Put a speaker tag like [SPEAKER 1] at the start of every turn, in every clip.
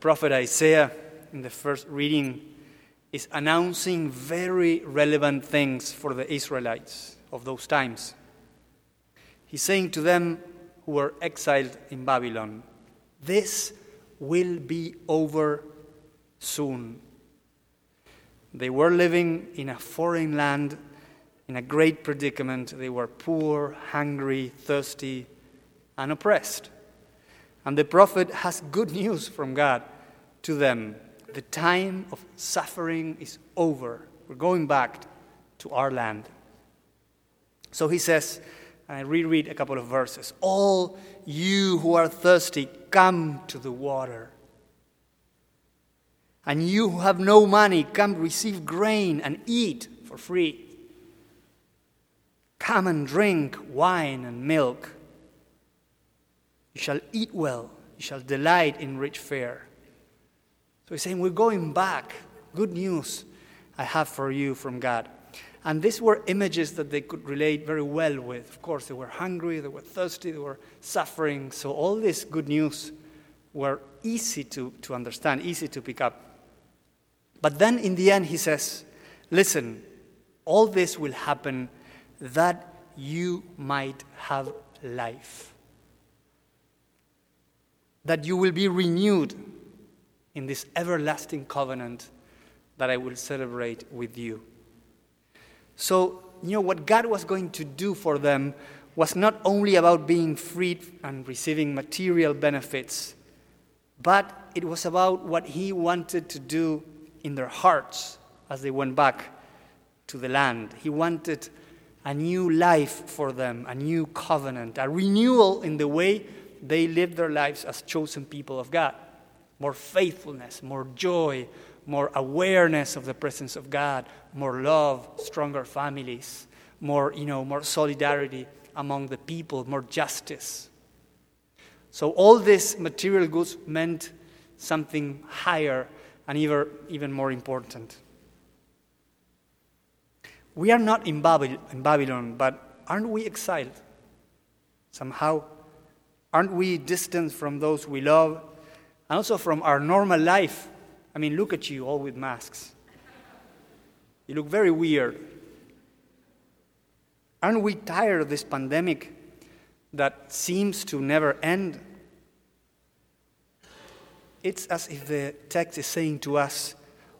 [SPEAKER 1] Prophet Isaiah, in the first reading, is announcing very relevant things for the Israelites of those times. He's saying to them who were exiled in Babylon, This will be over soon. They were living in a foreign land, in a great predicament. They were poor, hungry, thirsty, and oppressed. And the prophet has good news from God to them. The time of suffering is over. We're going back to our land. So he says, and I reread a couple of verses All you who are thirsty, come to the water. And you who have no money, come receive grain and eat for free. Come and drink wine and milk. You shall eat well, you shall delight in rich fare. So he's saying, We're going back. Good news I have for you from God. And these were images that they could relate very well with. Of course, they were hungry, they were thirsty, they were suffering. So all this good news were easy to, to understand, easy to pick up. But then in the end, he says, Listen, all this will happen that you might have life that you will be renewed in this everlasting covenant that I will celebrate with you. So, you know, what God was going to do for them was not only about being freed and receiving material benefits, but it was about what He wanted to do in their hearts as they went back to the land. He wanted a new life for them, a new covenant, a renewal in the way they lived their lives as chosen people of God. More faithfulness, more joy, more awareness of the presence of God, more love, stronger families, more, you know, more solidarity among the people, more justice. So all these material goods meant something higher and even, even more important. We are not in Babylon, but aren't we exiled? Somehow Aren't we distant from those we love and also from our normal life? I mean, look at you, all with masks. You look very weird. Aren't we tired of this pandemic that seems to never end? It's as if the text is saying to us,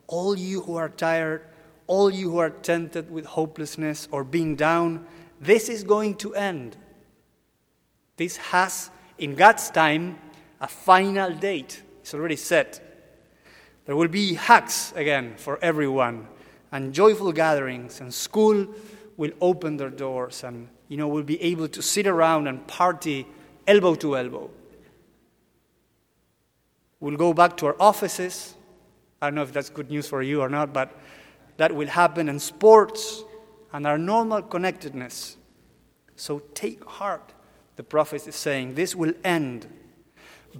[SPEAKER 1] All you who are tired, all you who are tempted with hopelessness or being down, this is going to end. This has in God's time, a final date is already set. There will be hugs again for everyone, and joyful gatherings, and school will open their doors, and you know we'll be able to sit around and party elbow to elbow. We'll go back to our offices. I don't know if that's good news for you or not, but that will happen, and sports and our normal connectedness. So take heart the prophet is saying, This will end.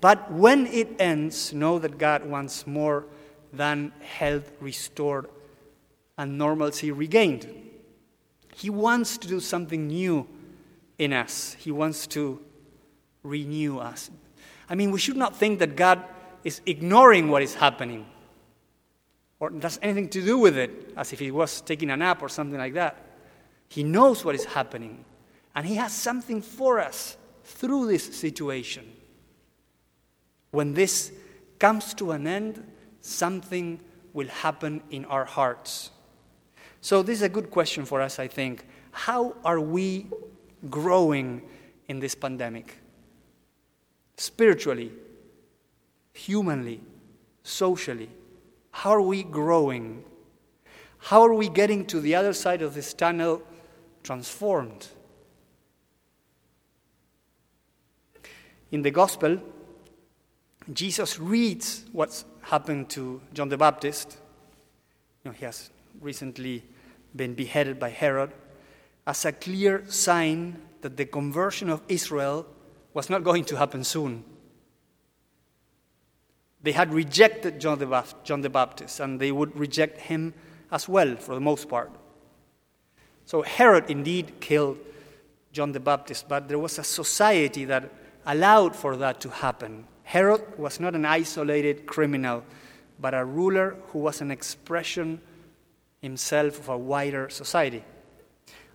[SPEAKER 1] But when it ends, know that God wants more than health restored and normalcy regained. He wants to do something new in us, He wants to renew us. I mean, we should not think that God is ignoring what is happening or has anything to do with it, as if he was taking a nap or something like that. He knows what is happening. And He has something for us through this situation. When this comes to an end, something will happen in our hearts. So, this is a good question for us, I think. How are we growing in this pandemic? Spiritually, humanly, socially. How are we growing? How are we getting to the other side of this tunnel transformed? In the Gospel, Jesus reads what's happened to John the Baptist. You know, he has recently been beheaded by Herod as a clear sign that the conversion of Israel was not going to happen soon. They had rejected John the, John the Baptist, and they would reject him as well for the most part. So Herod indeed killed John the Baptist, but there was a society that allowed for that to happen. Herod was not an isolated criminal, but a ruler who was an expression himself of a wider society.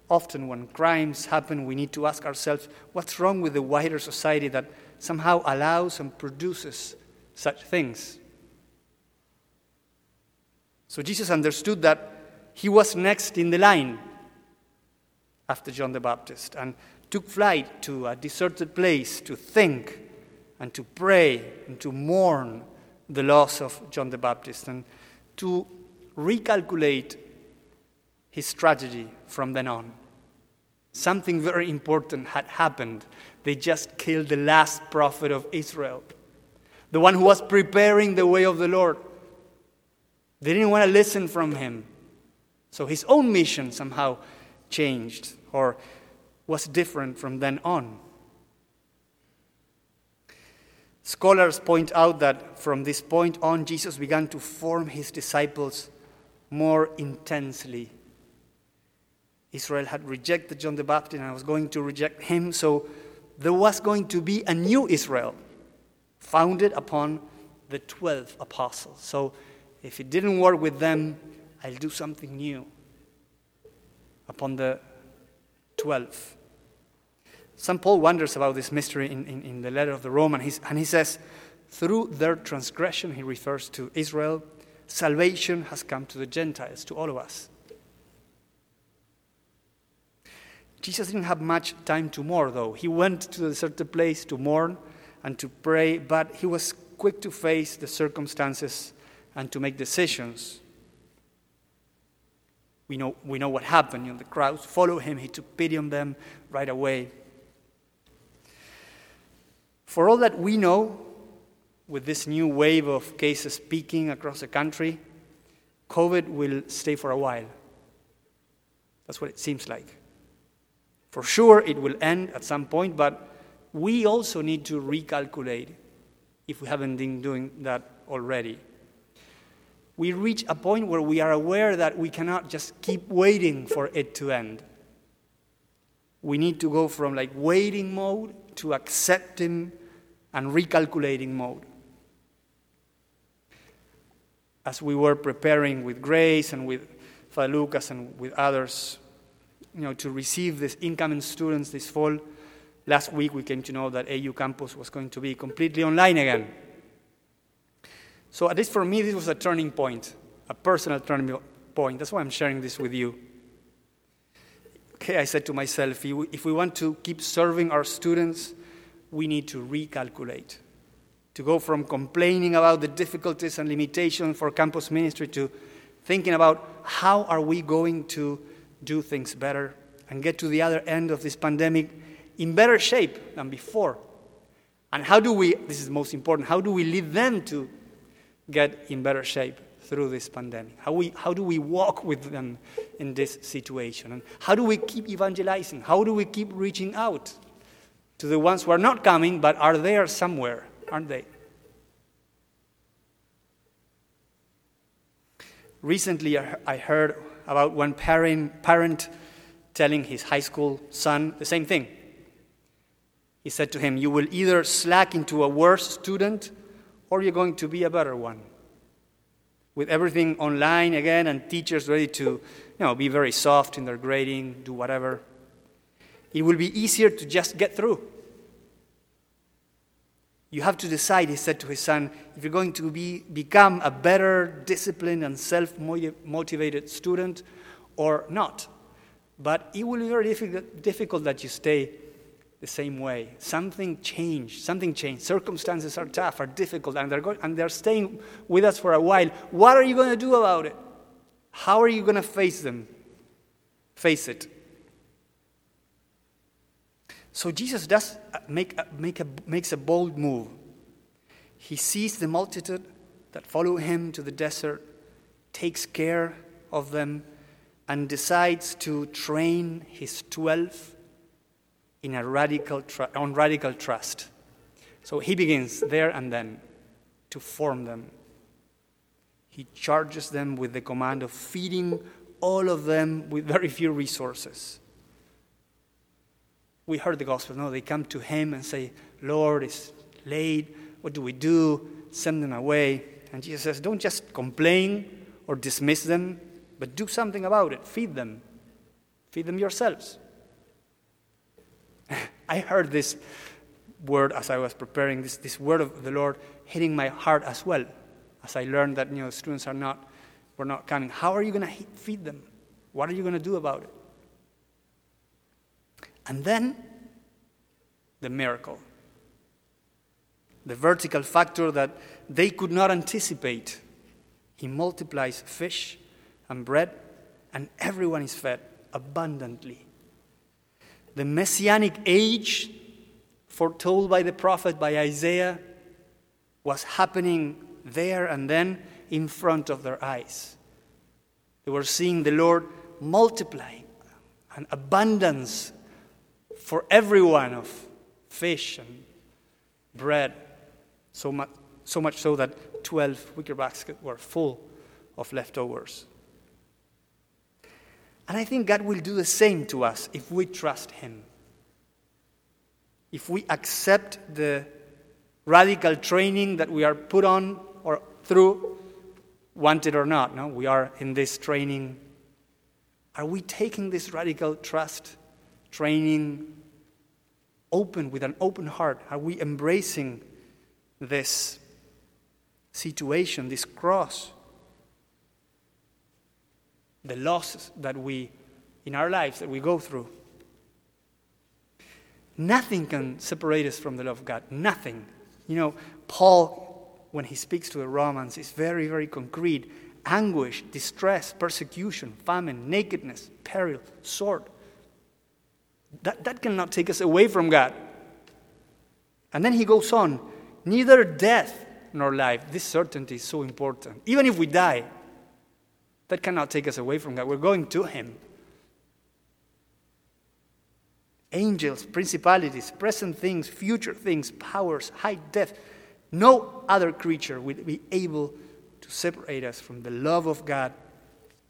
[SPEAKER 1] Often, when crimes happen, we need to ask ourselves what's wrong with the wider society that somehow allows and produces such things? So, Jesus understood that he was next in the line after John the Baptist and took flight to a deserted place to think and to pray and to mourn the loss of John the Baptist and to recalculate his strategy from then on. Something very important had happened. They just killed the last prophet of Israel, the one who was preparing the way of the Lord. They didn't want to listen from him. So his own mission somehow changed or was different from then on. Scholars point out that from this point on, Jesus began to form his disciples more intensely. Israel had rejected John the Baptist and was going to reject him, so there was going to be a new Israel founded upon the 12 apostles. So if it didn't work with them, I'll do something new upon the 12. St. Paul wonders about this mystery in, in, in the letter of the Romans, and he says, through their transgression, he refers to Israel, salvation has come to the Gentiles, to all of us. Jesus didn't have much time to mourn, though. He went to a certain place to mourn and to pray, but he was quick to face the circumstances and to make decisions. We know, we know what happened. You know, the crowds followed him. He took pity on them right away. For all that we know, with this new wave of cases peaking across the country, COVID will stay for a while. That's what it seems like. For sure, it will end at some point, but we also need to recalculate if we haven't been doing that already. We reach a point where we are aware that we cannot just keep waiting for it to end. We need to go from like waiting mode to accepting and recalculating mode. As we were preparing with Grace and with Father Lucas and with others, you know, to receive these incoming students this fall, last week we came to know that AU campus was going to be completely online again. So, at least for me, this was a turning point, a personal turning point. That's why I'm sharing this with you. Okay, I said to myself, if we want to keep serving our students, we need to recalculate. To go from complaining about the difficulties and limitations for campus ministry to thinking about how are we going to do things better and get to the other end of this pandemic in better shape than before. And how do we, this is most important, how do we lead them to get in better shape through this pandemic? How, we, how do we walk with them in this situation? And how do we keep evangelizing? How do we keep reaching out to the ones who are not coming but are there somewhere, aren't they? Recently, I heard about one parent, parent telling his high school son the same thing. He said to him, You will either slack into a worse student or you're going to be a better one. With everything online again and teachers ready to you know, be very soft in their grading, do whatever, it will be easier to just get through. You have to decide, he said to his son, if you're going to be, become a better, disciplined, and self motivated student or not. But it will be very difficult, difficult that you stay the same way. Something changed. Something changed. Circumstances are tough, are difficult, and they're, going, and they're staying with us for a while. What are you going to do about it? How are you going to face them? Face it. So Jesus does uh, make a, make a, makes a bold move. He sees the multitude that follow him to the desert, takes care of them, and decides to train his 12 in a radical tr- on radical trust. So he begins there and then to form them. He charges them with the command of feeding all of them with very few resources we heard the gospel. No, they come to him and say, Lord, it's late. What do we do? Send them away. And Jesus says, Don't just complain or dismiss them, but do something about it. Feed them. Feed them yourselves. I heard this word as I was preparing, this, this word of the Lord hitting my heart as well, as I learned that you know, students are not, were not coming. How are you going to feed them? What are you going to do about it? And then the miracle. The vertical factor that they could not anticipate. He multiplies fish and bread, and everyone is fed abundantly. The messianic age foretold by the prophet, by Isaiah, was happening there and then in front of their eyes. They were seeing the Lord multiplying an abundance for everyone of fish and bread, so much, so much so that 12 wicker baskets were full of leftovers. And I think God will do the same to us if we trust Him. If we accept the radical training that we are put on or through, wanted or not, no? We are in this training. Are we taking this radical trust training open with an open heart? Are we embracing this situation, this cross? The losses that we, in our lives, that we go through. Nothing can separate us from the love of God. Nothing. You know, Paul, when he speaks to the Romans, is very, very concrete anguish, distress, persecution, famine, nakedness, peril, sword. That, that cannot take us away from God. And then he goes on neither death nor life. This certainty is so important. Even if we die, that cannot take us away from God. We're going to Him. Angels, principalities, present things, future things, powers, height, depth. No other creature will be able to separate us from the love of God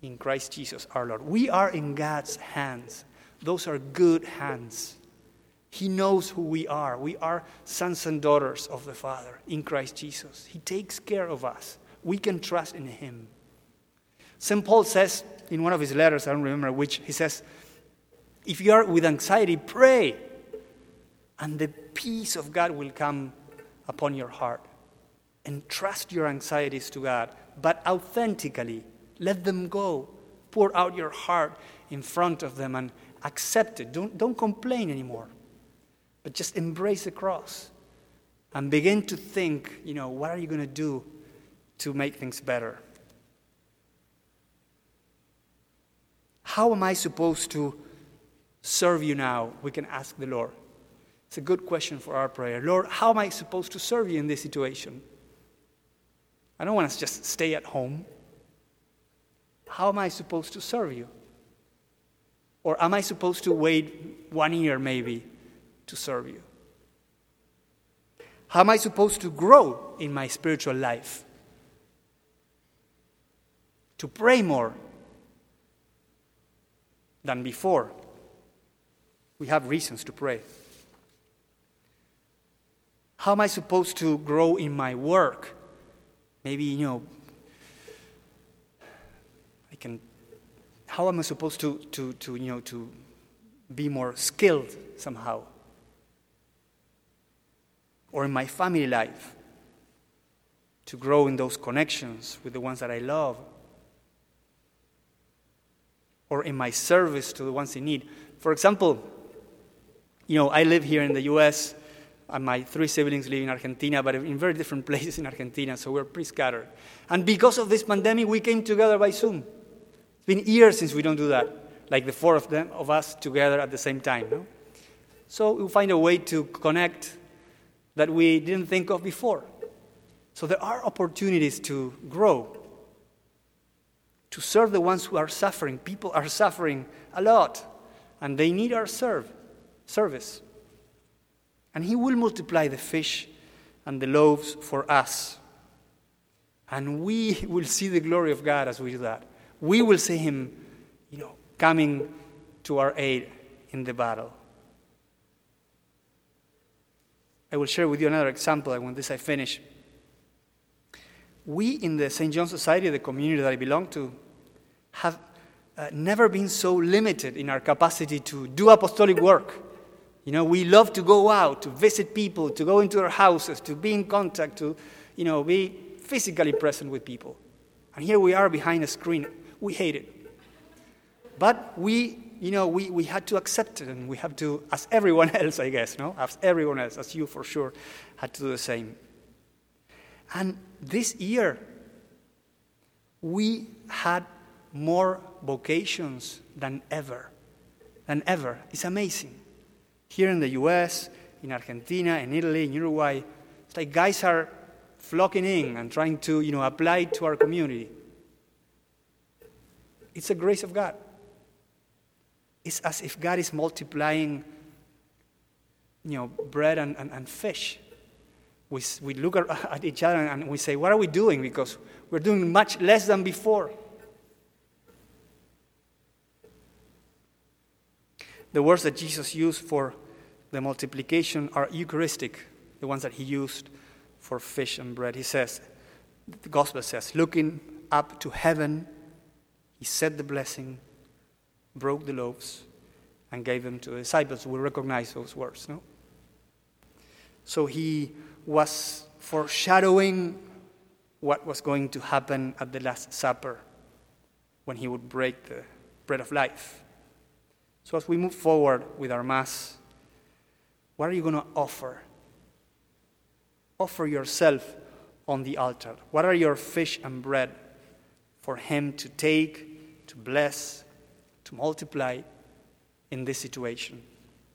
[SPEAKER 1] in Christ Jesus our Lord. We are in God's hands. Those are good hands. He knows who we are. We are sons and daughters of the Father in Christ Jesus. He takes care of us. We can trust in Him. St. Paul says in one of his letters, I don't remember which, he says, If you are with anxiety, pray, and the peace of God will come upon your heart. And trust your anxieties to God, but authentically let them go. Pour out your heart in front of them and accept it. Don't, don't complain anymore, but just embrace the cross and begin to think, you know, what are you going to do to make things better? How am I supposed to serve you now? We can ask the Lord. It's a good question for our prayer. Lord, how am I supposed to serve you in this situation? I don't want to just stay at home. How am I supposed to serve you? Or am I supposed to wait one year maybe to serve you? How am I supposed to grow in my spiritual life? To pray more, than before. We have reasons to pray. How am I supposed to grow in my work? Maybe, you know, I can, how am I supposed to, to, to you know, to be more skilled somehow? Or in my family life, to grow in those connections with the ones that I love or in my service to the ones in need. For example, you know, I live here in the US, and my three siblings live in Argentina, but in very different places in Argentina, so we're pretty scattered. And because of this pandemic, we came together by Zoom. It's been years since we don't do that, like the four of them of us together at the same time. No? So we'll find a way to connect that we didn't think of before. So there are opportunities to grow to serve the ones who are suffering. People are suffering a lot, and they need our serve, service. And He will multiply the fish and the loaves for us. And we will see the glory of God as we do that. We will see Him, you know, coming to our aid in the battle. I will share with you another example, and when this I finish. We in the St. John Society, the community that I belong to, have uh, never been so limited in our capacity to do apostolic work. You know, we love to go out, to visit people, to go into their houses, to be in contact, to, you know, be physically present with people. And here we are behind a screen. We hate it. But we, you know, we, we had to accept it, and we have to, as everyone else, I guess, no? As everyone else, as you for sure, had to do the same. And this year, we had more vocations than ever. Than ever. It's amazing. Here in the US, in Argentina, in Italy, in Uruguay, it's like guys are flocking in and trying to, you know, apply to our community. It's a grace of God. It's as if God is multiplying, you know, bread and, and, and fish. We, we look at, at each other and we say, What are we doing? Because we're doing much less than before. The words that Jesus used for the multiplication are Eucharistic, the ones that he used for fish and bread. He says, the gospel says, looking up to heaven, he said the blessing, broke the loaves, and gave them to the disciples. We recognize those words, no? So he was foreshadowing what was going to happen at the Last Supper when he would break the bread of life. So, as we move forward with our Mass, what are you going to offer? Offer yourself on the altar. What are your fish and bread for Him to take, to bless, to multiply in this situation?